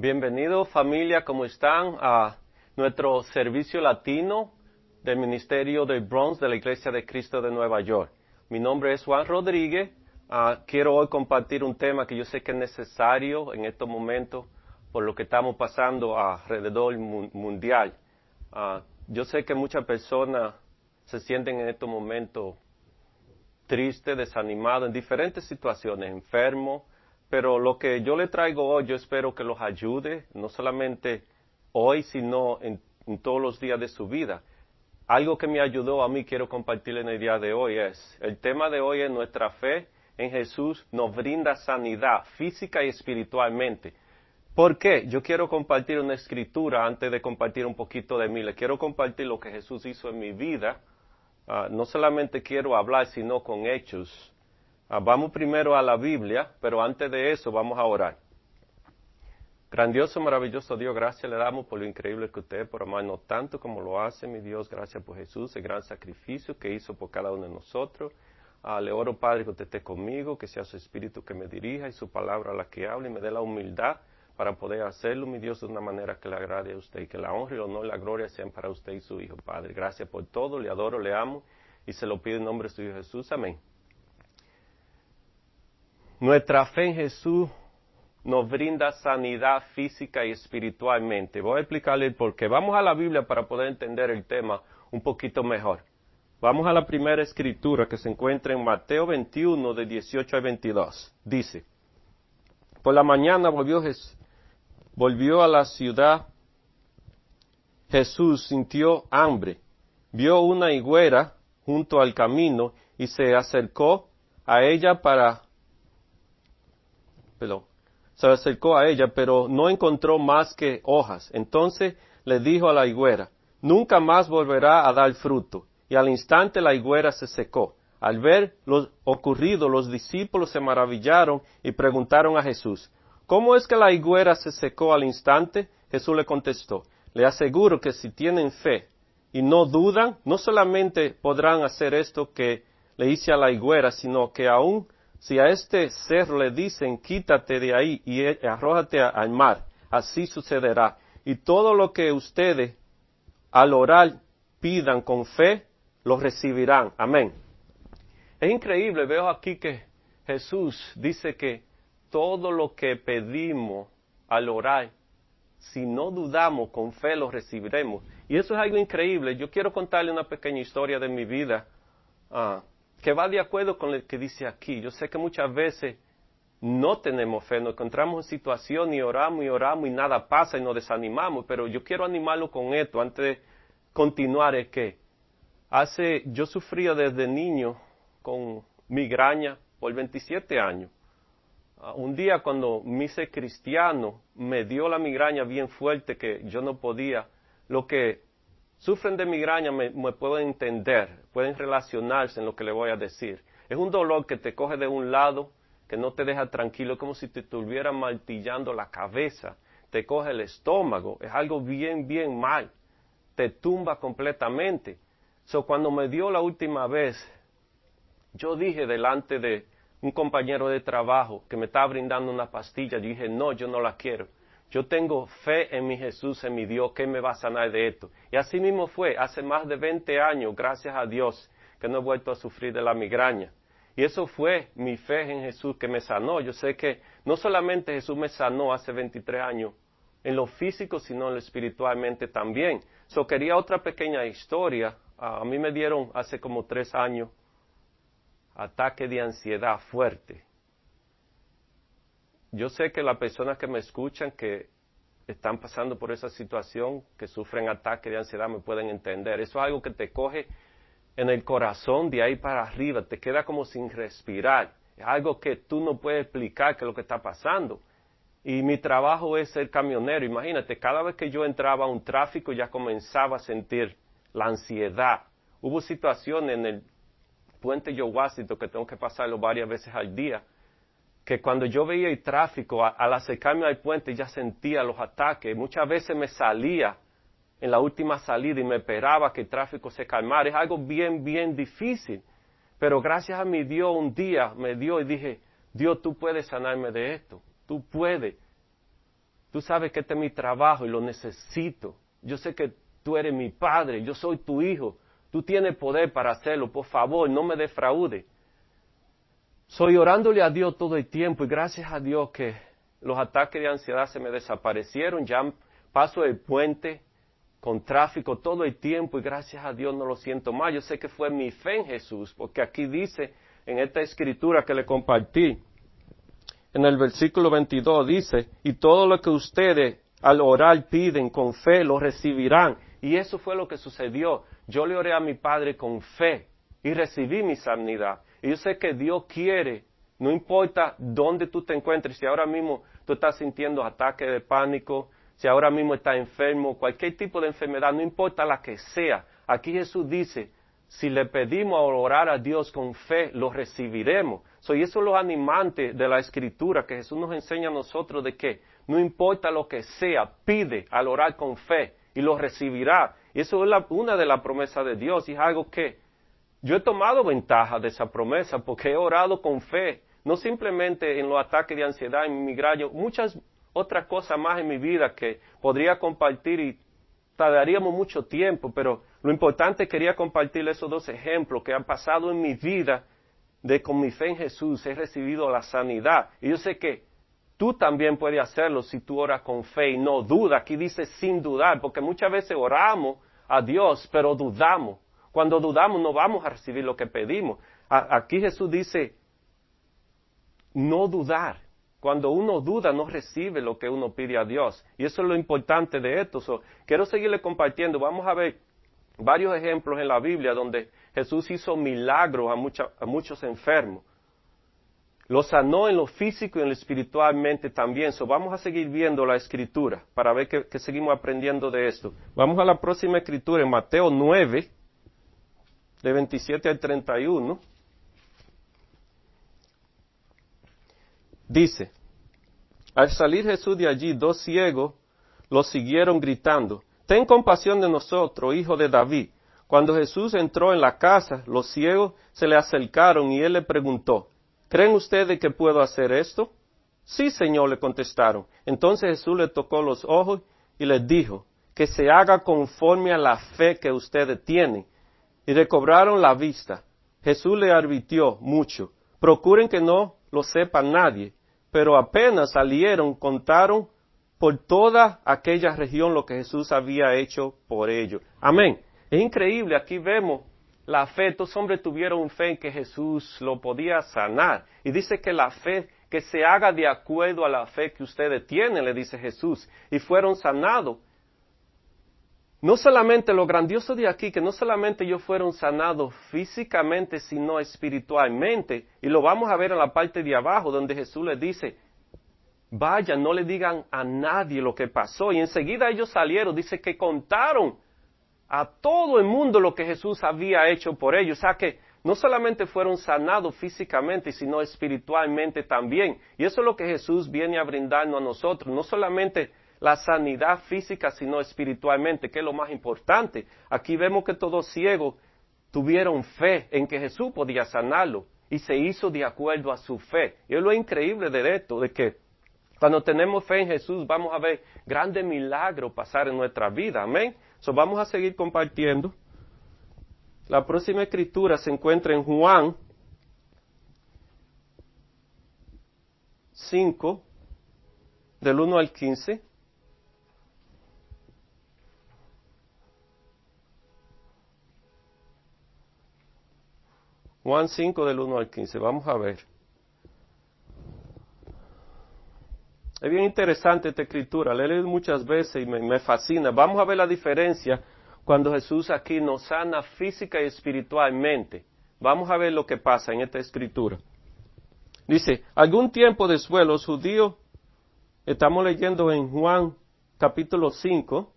Bienvenido familia, ¿cómo están? A nuestro servicio latino del Ministerio del Bronx de la Iglesia de Cristo de Nueva York. Mi nombre es Juan Rodríguez. Ah, quiero hoy compartir un tema que yo sé que es necesario en estos momentos por lo que estamos pasando alrededor mundial. Ah, yo sé que muchas personas se sienten en estos momentos tristes, desanimados, en diferentes situaciones, enfermos, pero lo que yo le traigo hoy, yo espero que los ayude, no solamente hoy, sino en, todos los días de su vida. Algo que me ayudó a mí, quiero compartir en el día de hoy, es, el tema de hoy es nuestra fe en Jesús nos brinda sanidad física y espiritualmente. ¿Por qué? Yo quiero compartir una escritura antes de compartir un poquito de mí. Le quiero compartir lo que Jesús hizo en mi vida. Ah, no solamente quiero hablar, sino con hechos. Ah, vamos primero a la Biblia, pero antes de eso vamos a orar. Grandioso, maravilloso Dios, gracias le damos por lo increíble que usted por amarnos tanto como lo hace, mi Dios, gracias por Jesús, el gran sacrificio que hizo por cada uno de nosotros. Ah, le oro, Padre, que usted esté conmigo, que sea su espíritu que me dirija y su palabra la que hable y me dé la humildad para poder hacerlo, mi Dios, de una manera que le agrade a usted y que la honra el honor y la gloria sean para usted y su Hijo, Padre. Gracias por todo, le adoro, le amo y se lo pido en nombre de su Hijo Jesús. Amén. Nuestra fe en Jesús nos brinda sanidad física y espiritualmente. Voy a explicarle por qué. Vamos a la Biblia para poder entender el tema un poquito mejor. Vamos a la primera escritura que se encuentra en Mateo 21 de 18 a 22. Dice, por la mañana volvió, volvió a la ciudad. Jesús sintió hambre, vio una higuera junto al camino y se acercó a ella para se acercó a ella, pero no encontró más que hojas. Entonces le dijo a la higuera, nunca más volverá a dar fruto. Y al instante la higuera se secó. Al ver lo ocurrido, los discípulos se maravillaron y preguntaron a Jesús, ¿cómo es que la higuera se secó al instante? Jesús le contestó, le aseguro que si tienen fe y no dudan, no solamente podrán hacer esto que le hice a la higuera, sino que aún si a este cerro le dicen, quítate de ahí y e, arrójate al mar, así sucederá. Y todo lo que ustedes al orar pidan con fe, lo recibirán. Amén. Es increíble, veo aquí que Jesús dice que todo lo que pedimos al orar, si no dudamos, con fe lo recibiremos. Y eso es algo increíble. Yo quiero contarle una pequeña historia de mi vida. Ah, que va de acuerdo con lo que dice aquí. Yo sé que muchas veces no tenemos fe, nos encontramos en situación y oramos y oramos y nada pasa y nos desanimamos, pero yo quiero animarlo con esto antes de continuar, es que hace, yo sufría desde niño con migraña por 27 años. Ah, un día cuando me hice cristiano, me dio la migraña bien fuerte que yo no podía, lo que sufren de migraña me, pueden entender, pueden relacionarse en lo que le voy a decir. Es un dolor que te coge de un lado, que no te deja tranquilo, como si te estuvieran martillando la cabeza, te coge el estómago, es algo bien, bien mal, te tumba completamente. So, cuando me dio la última vez, yo dije delante de un compañero de trabajo que me estaba brindando una pastilla, yo dije, no, yo no la quiero. Yo tengo fe en mi Jesús, en mi Dios, que me va a sanar de esto. Y así mismo fue, hace más de 20 años, gracias a Dios, que no he vuelto a sufrir de la migraña. Y eso fue mi fe en Jesús que me sanó. Yo sé que no solamente Jesús me sanó hace 23 años en lo físico, sino en lo espiritualmente también. So quería otra pequeña historia. a mí me dieron hace como tres años ataque de ansiedad fuerte yo sé que las personas que me escuchan, que están pasando por esa situación, que sufren ataques de ansiedad, me pueden entender. Eso es algo que te coge en el corazón de ahí para arriba, te queda como sin respirar. Es algo que tú no puedes explicar qué es lo que está pasando. Y mi trabajo es ser camionero. Imagínate, cada vez que yo entraba a un tráfico ya comenzaba a sentir la ansiedad. Hubo situaciones en el puente Yo Washington que tengo que pasarlo varias veces al día que cuando yo veía el tráfico, al acercarme al puente ya sentía los ataques. Muchas veces me salía en la última salida y me esperaba que el tráfico se calmara. Es algo bien, bien difícil. Pero gracias a mi Dios un día me dio y dije, Dios, tú puedes sanarme de esto. Tú puedes. Tú sabes que este es mi trabajo y lo necesito. Yo sé que tú eres mi padre, yo soy tu hijo. Tú tienes poder para hacerlo. Por favor, no me defraude. Soy orándole a Dios todo el tiempo y gracias a Dios que los ataques de ansiedad se me desaparecieron. Ya paso el puente con tráfico todo el tiempo y gracias a Dios no lo siento más. Yo sé que fue mi fe en Jesús, porque aquí dice en esta escritura que le compartí, en el versículo 22 dice, y todo lo que ustedes al orar piden con fe lo recibirán. Y eso fue lo que sucedió. Yo le oré a mi Padre con fe y recibí mi sanidad. Y yo sé que Dios quiere, no importa dónde tú te encuentres, si ahora mismo tú estás sintiendo ataque de pánico, si ahora mismo estás enfermo, cualquier tipo de enfermedad, no importa la que sea. Aquí Jesús dice, si le pedimos a orar a Dios con fe, lo recibiremos. So, y eso es lo animante de la escritura que Jesús nos enseña a nosotros de que no importa lo que sea, pide al orar con fe y lo recibirá. Y eso es una de las promesas de Dios y es algo que yo he tomado ventaja de esa promesa porque he orado con fe, no simplemente en los ataques de ansiedad, en mi migraña, muchas otras cosas más en mi vida que podría compartir y tardaríamos mucho tiempo, pero lo importante quería compartir esos dos ejemplos que han pasado en mi vida de con mi fe en Jesús he recibido la sanidad. Y yo sé que tú también puedes hacerlo si tú oras con fe y no duda. Aquí dice sin dudar, porque muchas veces oramos a Dios, pero dudamos. Cuando dudamos no vamos a recibir lo que pedimos. aquí Jesús dice, no dudar. Cuando uno duda no recibe lo que uno pide a Dios. Y eso es lo importante de esto. quiero seguirle compartiendo. Vamos a ver varios ejemplos en la Biblia donde Jesús hizo milagros a, muchos enfermos. Lo sanó en lo físico y en lo espiritualmente también. So, vamos a seguir viendo la escritura para ver que seguimos aprendiendo de esto. Vamos a la próxima escritura en Mateo 9, de 27 al 31. Dice, al salir Jesús de allí, dos ciegos lo siguieron gritando, Ten compasión de nosotros, hijo de David. Cuando Jesús entró en la casa, los ciegos se le acercaron y él le preguntó, ¿Creen ustedes que puedo hacer esto? Sí, Señor, le contestaron. Entonces Jesús le tocó los ojos y les dijo, que se haga conforme a la fe que ustedes tienen y recobraron la vista. Jesús le advirtió mucho, procuren que no lo sepa nadie, pero apenas salieron, contaron por toda aquella región lo que Jesús había hecho por ellos. Amén. Es increíble, aquí vemos la fe, estos hombres tuvieron fe en que Jesús lo podía sanar. Y dice que la fe, que se haga de acuerdo a la fe que ustedes tienen, le dice Jesús, y fueron sanados no solamente lo grandioso de aquí, que no solamente ellos fueron sanados físicamente, sino espiritualmente. Y lo vamos a ver en la parte de abajo, donde Jesús les dice, vayan, no le digan a nadie lo que pasó. Y enseguida ellos salieron, dice que contaron a todo el mundo lo que Jesús había hecho por ellos. O sea que no solamente fueron sanados físicamente, sino espiritualmente también. Y eso es lo que Jesús viene a brindarnos a nosotros. No solamente la sanidad física, sino espiritualmente, que es lo más importante. Aquí vemos que todos ciegos tuvieron fe en que Jesús podía sanarlo y se hizo de acuerdo a su fe. Y es lo increíble de esto, de que cuando tenemos fe en Jesús vamos a ver grandes milagros pasar en nuestra vida. Amén. So vamos a seguir compartiendo. La próxima escritura se encuentra en Juan 5, del 1 al 15. Juan 5 del 1 al 15. Vamos a ver. Es bien interesante esta escritura, la he leído muchas veces y me, fascina. Vamos a ver la diferencia cuando Jesús aquí nos sana física y espiritualmente. Vamos a ver lo que pasa en esta escritura. Dice, algún tiempo después los judíos, estamos leyendo en Juan capítulo 5,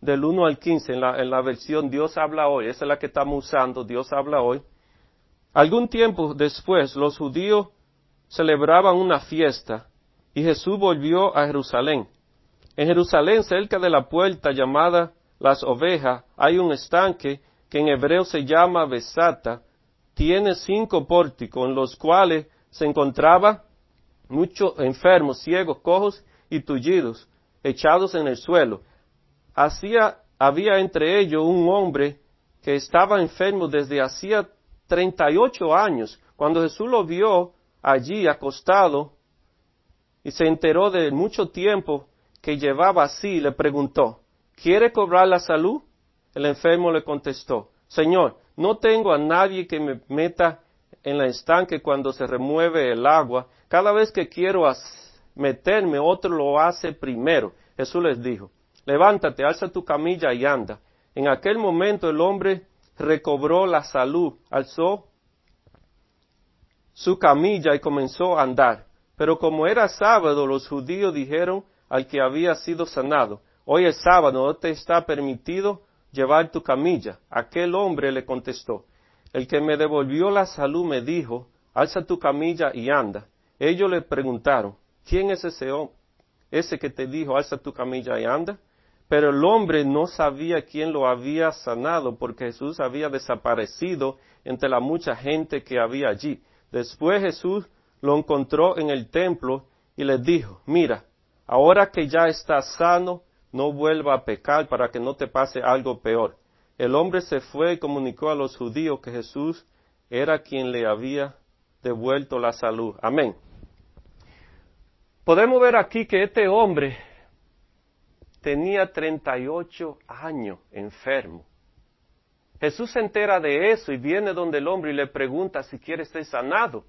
del 1 al 15, en la, en la versión Dios habla hoy, esa es la que estamos usando, Dios habla hoy. Algún tiempo después los judíos celebraban una fiesta y Jesús volvió a Jerusalén. En Jerusalén, cerca de la puerta llamada Las Ovejas, hay un estanque que en hebreo se llama Besata. Tiene cinco pórticos en los cuales se encontraba muchos enfermos, ciegos, cojos y tullidos, echados en el suelo. Había entre ellos un hombre que estaba enfermo desde hacía treinta y ocho años. Cuando Jesús lo vio allí acostado y se enteró de mucho tiempo que llevaba así, le preguntó, ¿quiere cobrar la salud? El enfermo le contestó, Señor, no tengo a nadie que me meta en la estanque cuando se remueve el agua. Cada vez que quiero meterme, otro lo hace primero. Jesús les dijo, levántate, alza tu camilla y anda. En aquel momento el hombre recobró la salud, alzó su camilla y comenzó a andar. Pero como era sábado, los judíos dijeron al que había sido sanado, hoy es sábado, no te está permitido llevar tu camilla. Aquel hombre le contestó, el que me devolvió la salud me dijo, alza tu camilla y anda. Ellos le preguntaron, ¿quién es ese hombre? Ese que te dijo, alza tu camilla y anda. Pero el hombre no sabía quién lo había sanado porque Jesús había desaparecido entre la mucha gente que había allí. Después Jesús lo encontró en el templo y le dijo, mira, ahora que ya estás sano, no vuelva a pecar para que no te pase algo peor. El hombre se fue y comunicó a los judíos que Jesús era quien le había devuelto la salud. Amén. Podemos ver aquí que este hombre tenía 38 años enfermo. Jesús se entera de eso y viene donde el hombre y le pregunta si quiere ser sanado.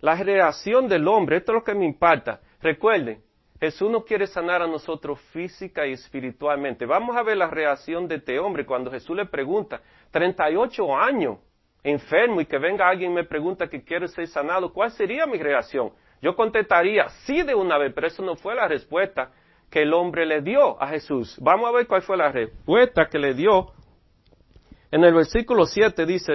La reacción del hombre, esto es lo que me impacta. Recuerden, Jesús no quiere sanar a nosotros física y espiritualmente. Vamos a ver la reacción de este hombre cuando Jesús le pregunta, 38 años enfermo y que venga alguien y me pregunta que quiere ser sanado, ¿cuál sería mi reacción? Yo contestaría sí de una vez, pero eso no fue la respuesta que el hombre le dio a Jesús. Vamos a ver cuál fue la respuesta que le dio. En el versículo 7 dice,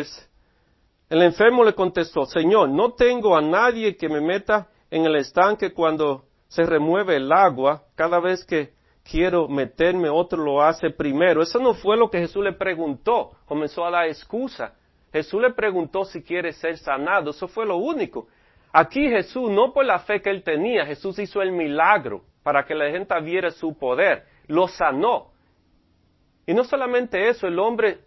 el enfermo le contestó, Señor, no tengo a nadie que me meta en el estanque cuando se remueve el agua, cada vez que quiero meterme, otro lo hace primero. Eso no fue lo que Jesús le preguntó, comenzó a dar excusa. Jesús le preguntó si quiere ser sanado, eso fue lo único. Aquí Jesús, no por la fe que él tenía, Jesús hizo el milagro para que la gente viera su poder, lo sanó. Y no solamente eso, el hombre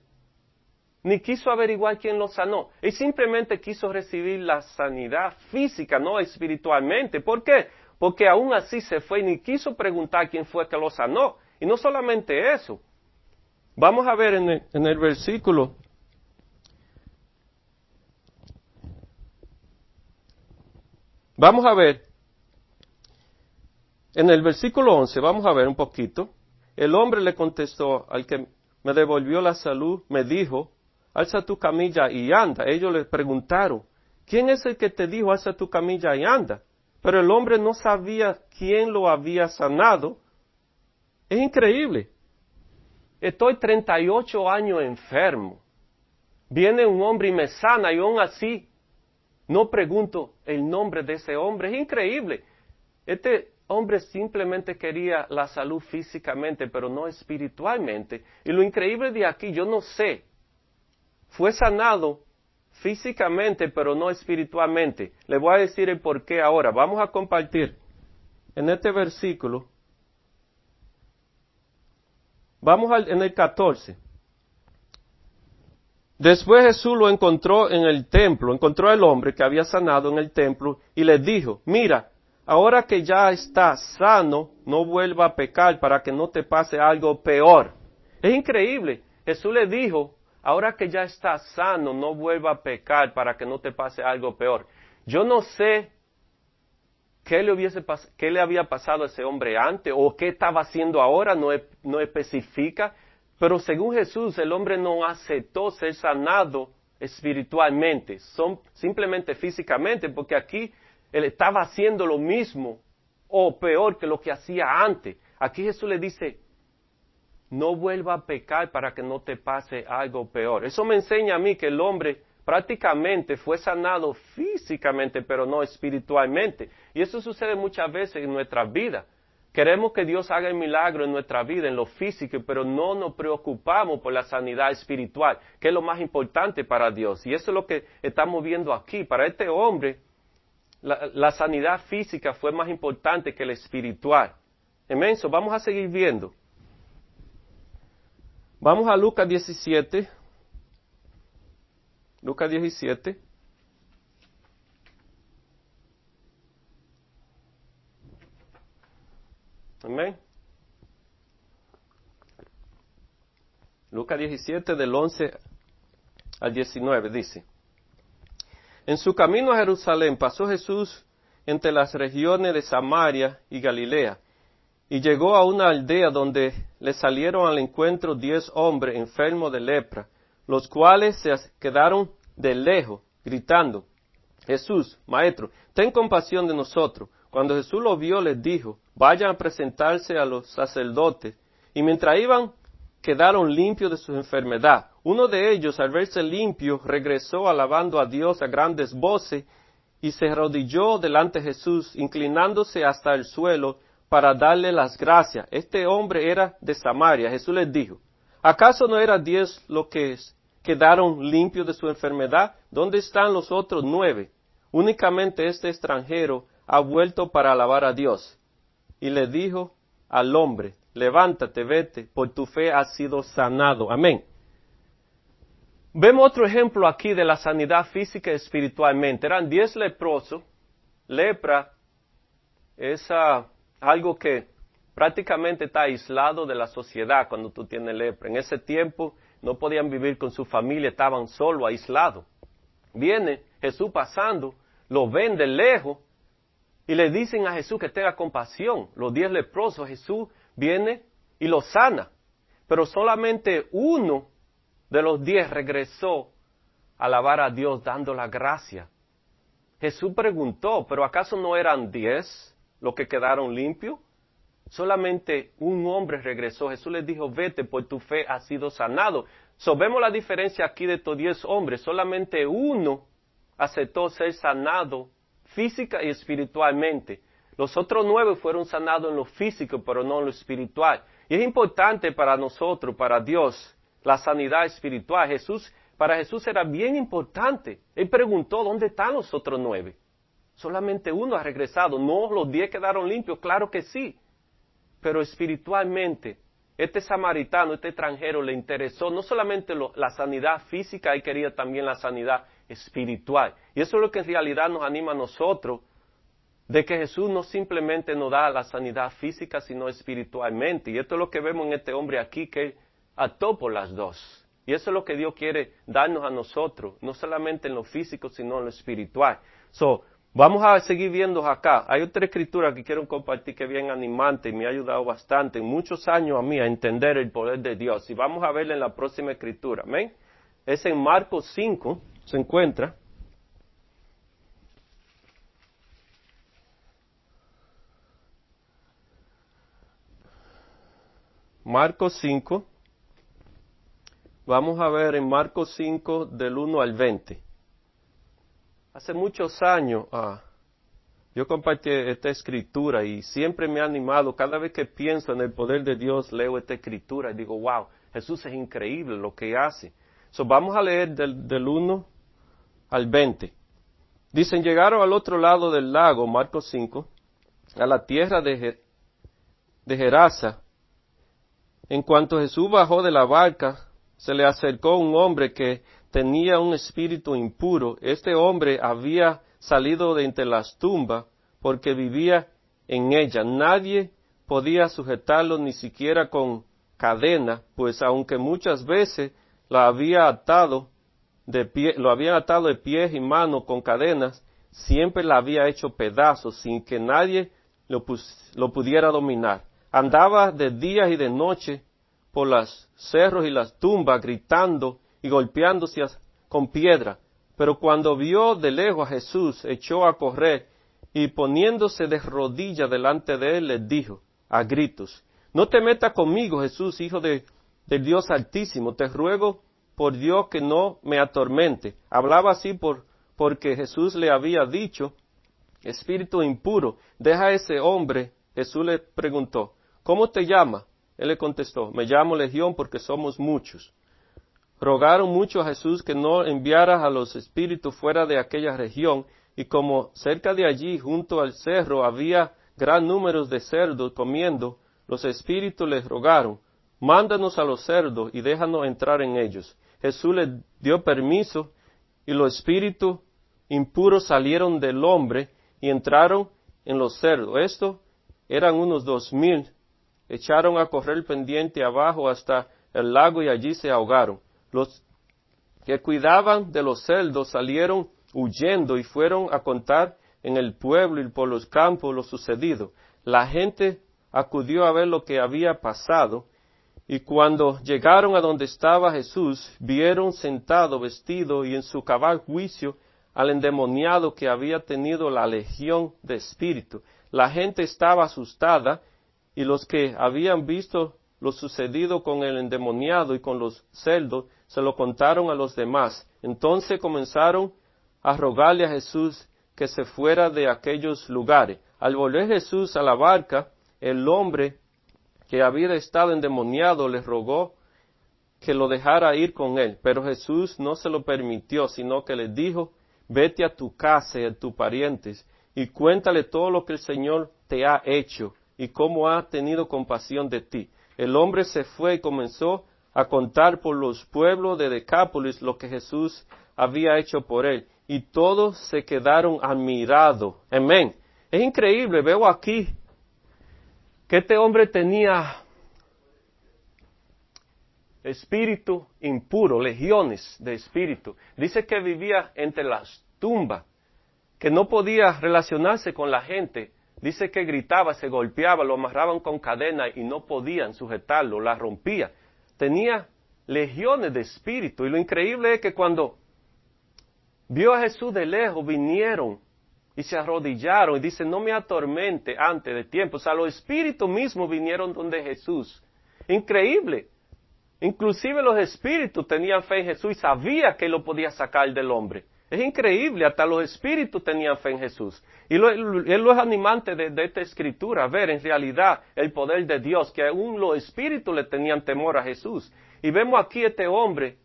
ni quiso averiguar quién lo sanó, él simplemente quiso recibir la sanidad física, no espiritualmente. ¿Por qué? porque aún así se fue y ni quiso preguntar quién fue que lo sanó. Y no solamente eso. Vamos a ver en el, versículo. Vamos a ver. En el versículo 11, vamos a ver un poquito. El hombre le contestó al que me devolvió la salud, me dijo, alza tu camilla y anda. Ellos le preguntaron, ¿quién es el que te dijo, alza tu camilla y anda? pero el hombre no sabía quién lo había sanado. Es increíble. Estoy 38 años enfermo. Viene un hombre y me sana y aún así no pregunto el nombre de ese hombre. Es increíble. Este hombre simplemente quería la salud físicamente, pero no espiritualmente. Y lo increíble de aquí, yo no sé, fue sanado físicamente, pero no espiritualmente. Le voy a decir el por qué ahora. Vamos a compartir en este versículo. Vamos al, en el 14. Después Jesús lo encontró en el templo, encontró al hombre que había sanado en el templo y le dijo, mira, ahora que ya estás sano, no vuelva a pecar para que no te pase algo peor. Es increíble. Jesús le dijo, ahora que ya estás sano, no vuelva a pecar para que no te pase algo peor. Yo no sé qué le, hubiese qué le había pasado a ese hombre antes o qué estaba haciendo ahora, no, no especifica, pero según Jesús el hombre no aceptó ser sanado espiritualmente, son, simplemente físicamente, porque aquí él estaba haciendo lo mismo o peor que lo que hacía antes. Aquí Jesús le dice, no vuelva a pecar para que no te pase algo peor. Eso me enseña a mí que el hombre prácticamente fue sanado físicamente, pero no espiritualmente. Y eso sucede muchas veces en nuestra vida. Queremos que Dios haga el milagro en nuestra vida, en lo físico, pero no nos preocupamos por la sanidad espiritual, que es lo más importante para Dios. Y eso es lo que estamos viendo aquí. Para este hombre, la, sanidad física fue más importante que la espiritual. Amén. So, vamos a seguir viendo. Vamos a Lucas 17. Lucas 17. Amén. Lucas 17 del 11 al 19 dice, En su camino a Jerusalén pasó Jesús entre las regiones de Samaria y Galilea, y llegó a una aldea donde le salieron al encuentro diez hombres enfermos de lepra, los cuales se quedaron de lejos, gritando, Jesús, Maestro, ten compasión de nosotros. Cuando Jesús lo vio, les dijo, vayan a presentarse a los sacerdotes. Y mientras iban quedaron limpios de su enfermedad. Uno de ellos, al verse limpio, regresó alabando a Dios a grandes voces y se arrodilló delante de Jesús, inclinándose hasta el suelo para darle las gracias. Este hombre era de Samaria. Jesús les dijo, ¿acaso no eran diez los que quedaron limpios de su enfermedad? ¿Dónde están los otros nueve? Únicamente este extranjero ha vuelto para alabar a Dios. Y le dijo al hombre, levántate, vete, por tu fe has sido sanado. Amén. Vemos otro ejemplo aquí de la sanidad física y espiritualmente. Eran diez leprosos. Lepra es ah, algo que prácticamente está aislado de la sociedad cuando tú tienes lepra. En ese tiempo no podían vivir con su familia, estaban solo, aislados. Viene Jesús pasando, lo ven de lejos y le dicen a Jesús que tenga compasión. Los diez leprosos, Jesús viene y lo sana. Pero solamente uno de los diez regresó a alabar a Dios dando la gracia. Jesús preguntó, ¿pero acaso no eran diez los que quedaron limpios? Solamente un hombre regresó. Jesús les dijo, vete, por tu fe has sido sanado. So, vemos la diferencia aquí de estos diez hombres. Solamente uno aceptó ser sanado física y espiritualmente. Los otros nueve fueron sanados en lo físico, pero no en lo espiritual. Y es importante para nosotros, para Dios, la sanidad espiritual. Jesús, para Jesús era bien importante. Él preguntó, ¿dónde están los otros nueve? Solamente uno ha regresado. No, los diez quedaron limpios, claro que sí. Pero espiritualmente, este samaritano, este extranjero, le interesó no solamente la sanidad física, él quería también la sanidad espiritual. Y eso es lo que en realidad nos anima a nosotros de que Jesús no simplemente nos da la sanidad física, sino espiritualmente. Y esto es lo que vemos en este hombre aquí que ató por las dos. Y eso es lo que Dios quiere darnos a nosotros, no solamente en lo físico, sino en lo espiritual. So, vamos a seguir viendo acá. Hay otra escritura que quiero compartir que es bien animante y me ha ayudado bastante en muchos años a mí a entender el poder de Dios. Y vamos a verla en la próxima escritura. Amén. Es en Marcos 5, se encuentra. Marcos 5. Vamos a ver en Marcos 5 del 1 al 20. Hace muchos años ah, yo compartí esta escritura y siempre me ha animado, cada vez que pienso en el poder de Dios, leo esta escritura y digo, wow, Jesús es increíble lo que hace. So, vamos a leer del, del 1 al 20. Dicen, llegaron al otro lado del lago, Marcos 5, a la tierra de, de Gerasa, en cuanto Jesús bajó de la barca, se le acercó un hombre que tenía un espíritu impuro. Este hombre había salido de entre las tumbas porque vivía en ella. Nadie podía sujetarlo ni siquiera con cadena, pues aunque muchas veces lo había atado de pie, lo habían atado de pies y manos con cadenas, siempre la había hecho pedazos sin que nadie lo, lo pudiera dominar. Andaba de día y de noche por los cerros y las tumbas gritando y golpeándose con piedra. Pero cuando vio de lejos a Jesús, echó a correr y poniéndose de rodillas delante de él, le dijo a gritos, No te metas conmigo, Jesús, Hijo de, del Dios Altísimo, te ruego por Dios que no me atormente. Hablaba así por, porque Jesús le había dicho, Espíritu impuro, deja a ese hombre. Jesús le preguntó, ¿cómo te llamas? Él le contestó, me llamo Legión porque somos muchos. Rogaron mucho a Jesús que no enviara a los espíritus fuera de aquella región y como cerca de allí, junto al cerro, había gran número de cerdos comiendo, los espíritus les rogaron, mándanos a los cerdos y déjanos entrar en ellos. Jesús les dio permiso y los espíritus impuros salieron del hombre y entraron en los cerdos. Estos eran unos dos mil. Echaron a correr pendiente abajo hasta el lago y allí se ahogaron. Los que cuidaban de los cerdos salieron huyendo y fueron a contar en el pueblo y por los campos lo sucedido. La gente acudió a ver lo que había pasado y cuando llegaron a donde estaba Jesús, vieron sentado, vestido y en su cabal juicio al endemoniado que había tenido la legión de espíritu. La gente estaba asustada y los que habían visto lo sucedido con el endemoniado y con los celdos se lo contaron a los demás. Entonces comenzaron a rogarle a Jesús que se fuera de aquellos lugares. Al volver Jesús a la barca, el hombre que había estado endemoniado le rogó que lo dejara ir con él, pero Jesús no se lo permitió, sino que le dijo, vete a tu casa y a tus parientes y cuéntale todo lo que el Señor te ha hecho y cómo ha tenido compasión de ti. El hombre se fue y comenzó a contar por los pueblos de Decápolis lo que Jesús había hecho por él, y todos se quedaron admirados. Amén. Es increíble, veo aquí que este hombre tenía espíritu impuro, legiones de espíritu. Dice que vivía entre las tumbas, que no podía relacionarse con la gente. Dice que gritaba, se golpeaba, lo amarraban con cadena y no podían sujetarlo, la rompía. Tenía legiones de espíritu. Y lo increíble es que cuando vio a Jesús de lejos, vinieron y se arrodillaron y dicen, no me atormente antes de tiempo. O sea, los espíritus mismos vinieron donde Jesús. Increíble. Inclusive los espíritus tenían fe en Jesús y sabía que lo podía sacar del hombre. Es increíble, hasta los espíritus tenían fe en Jesús. Y él lo es animante de, de, esta escritura, ver en realidad el poder de Dios, que aún los espíritus le tenían temor a Jesús. Y vemos aquí este hombre,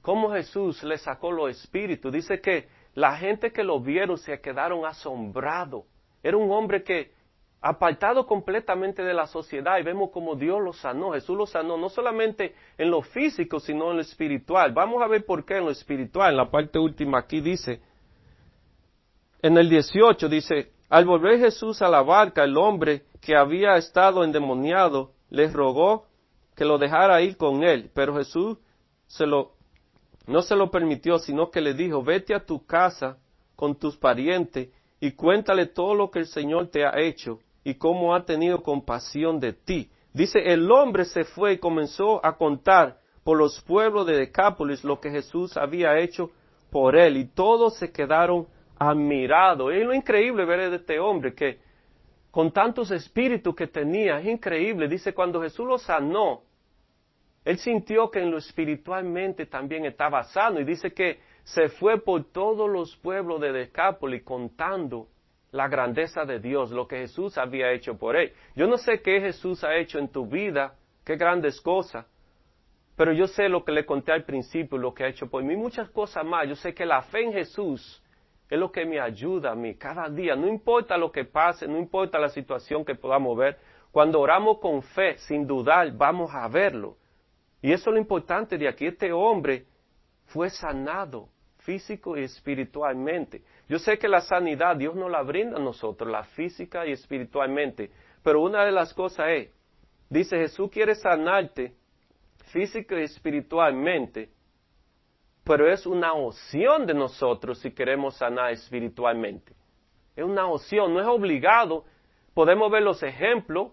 cómo Jesús le sacó los espíritus. Dice que la gente que lo vieron se quedaron asombrados. Era un hombre que apartado completamente de la sociedad y vemos como Dios lo sanó, Jesús lo sanó, no solamente en lo físico, sino en lo espiritual. Vamos a ver por qué en lo espiritual, en la parte última aquí dice, en el 18 dice, al volver Jesús a la barca, el hombre que había estado endemoniado le rogó que lo dejara ir con él, pero Jesús se lo, no se lo permitió, sino que le dijo, vete a tu casa con tus parientes y cuéntale todo lo que el Señor te ha hecho y cómo ha tenido compasión de ti. Dice, el hombre se fue y comenzó a contar por los pueblos de Decápolis lo que Jesús había hecho por él y todos se quedaron admirados. Es lo increíble ver de este hombre que con tantos espíritus que tenía, es increíble. Dice, cuando Jesús lo sanó, él sintió que en lo espiritualmente también estaba sano y dice que se fue por todos los pueblos de Decápolis contando la grandeza de Dios, lo que Jesús había hecho por él. Yo no sé qué Jesús ha hecho en tu vida, qué grandes cosas, pero yo sé lo que le conté al principio, lo que ha hecho por mí, muchas cosas más. Yo sé que la fe en Jesús es lo que me ayuda a mí cada día, no importa lo que pase, no importa la situación que podamos ver, cuando oramos con fe, sin dudar, vamos a verlo. Y eso es lo importante de aquí, este hombre fue sanado físico y espiritualmente. Yo sé que la sanidad Dios nos la brinda a nosotros, la física y espiritualmente, pero una de las cosas es, dice Jesús quiere sanarte física y espiritualmente, pero es una opción de nosotros si queremos sanar espiritualmente. Es una opción, no es obligado. Podemos ver los ejemplos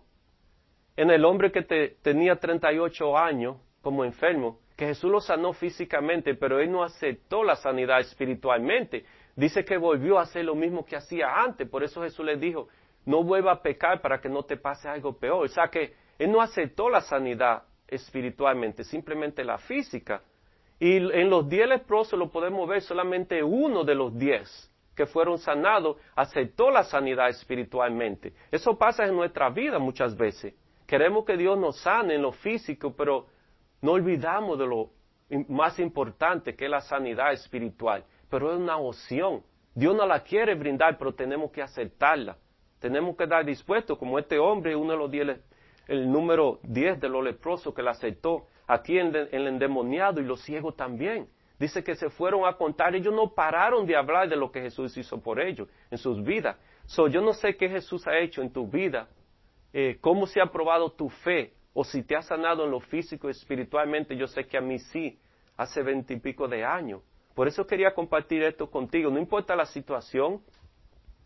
en el hombre que te, tenía 38 años como enfermo, que Jesús lo sanó físicamente, pero él no aceptó la sanidad espiritualmente. Dice que volvió a hacer lo mismo que hacía antes, por eso Jesús le dijo, no vuelva a pecar para que no te pase algo peor. O sea que él no aceptó la sanidad espiritualmente, simplemente la física. Y en los diez leprosos lo podemos ver, solamente uno de los diez que fueron sanados aceptó la sanidad espiritualmente. Eso pasa en nuestra vida muchas veces. Queremos que Dios nos sane en lo físico, pero no olvidamos de lo más importante que es la sanidad espiritual pero es una opción. Dios no la quiere brindar, pero tenemos que aceptarla. Tenemos que estar dispuestos, como este hombre, uno de los diez, el número 10 de los leprosos que la aceptó, aquí en el endemoniado y los ciegos también. Dice que se fueron a contar, ellos no pararon de hablar de lo que Jesús hizo por ellos en sus vidas. So, yo no sé qué Jesús ha hecho en tu vida, eh, cómo se ha probado tu fe, o si te ha sanado en lo físico y espiritualmente. Yo sé que a mí sí, hace veintipico de años. Por eso quería compartir esto contigo. No importa la situación,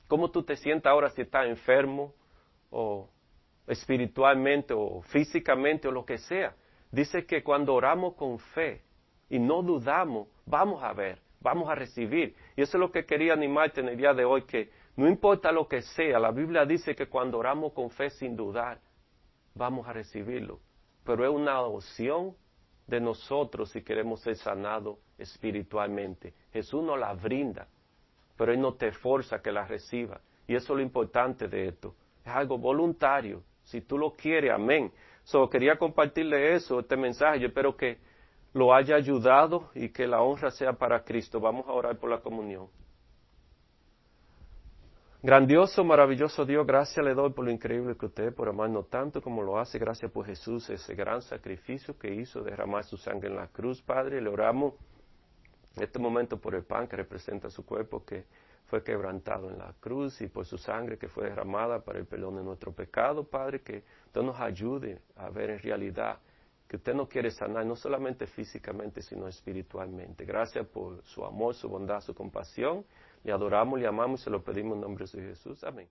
cómo tú te sientas ahora, si estás enfermo, o espiritualmente, o físicamente, o lo que sea. Dice que cuando oramos con fe, y no dudamos, vamos a ver, vamos a recibir. Y eso es lo que quería animarte en el día de hoy, que no importa lo que sea, la Biblia dice que cuando oramos con fe sin dudar, vamos a recibirlo. Pero es una opción de nosotros si queremos ser sanados espiritualmente. Jesús nos la brinda, pero Él no te forza que la reciba. Y eso es lo importante de esto. Es algo voluntario. Si tú lo quieres, amén. So, quería compartirle eso, este mensaje. Yo espero que lo haya ayudado y que la honra sea para Cristo. Vamos a orar por la comunión. Grandioso, maravilloso Dios, gracias le doy por lo increíble que usted, por amarnos tanto como lo hace. Gracias por Jesús, ese gran sacrificio que hizo, derramar su sangre en la cruz, Padre. Le oramos en este momento por el pan que representa su cuerpo que fue quebrantado en la cruz y por su sangre que fue derramada para el perdón de nuestro pecado, Padre. Que usted nos ayude a ver en realidad que usted no quiere sanar, no solamente físicamente, sino espiritualmente. Gracias por su amor, su bondad, su compasión. Le adoramos, le amamos y se lo pedimos en nombre de Jesús. Amén.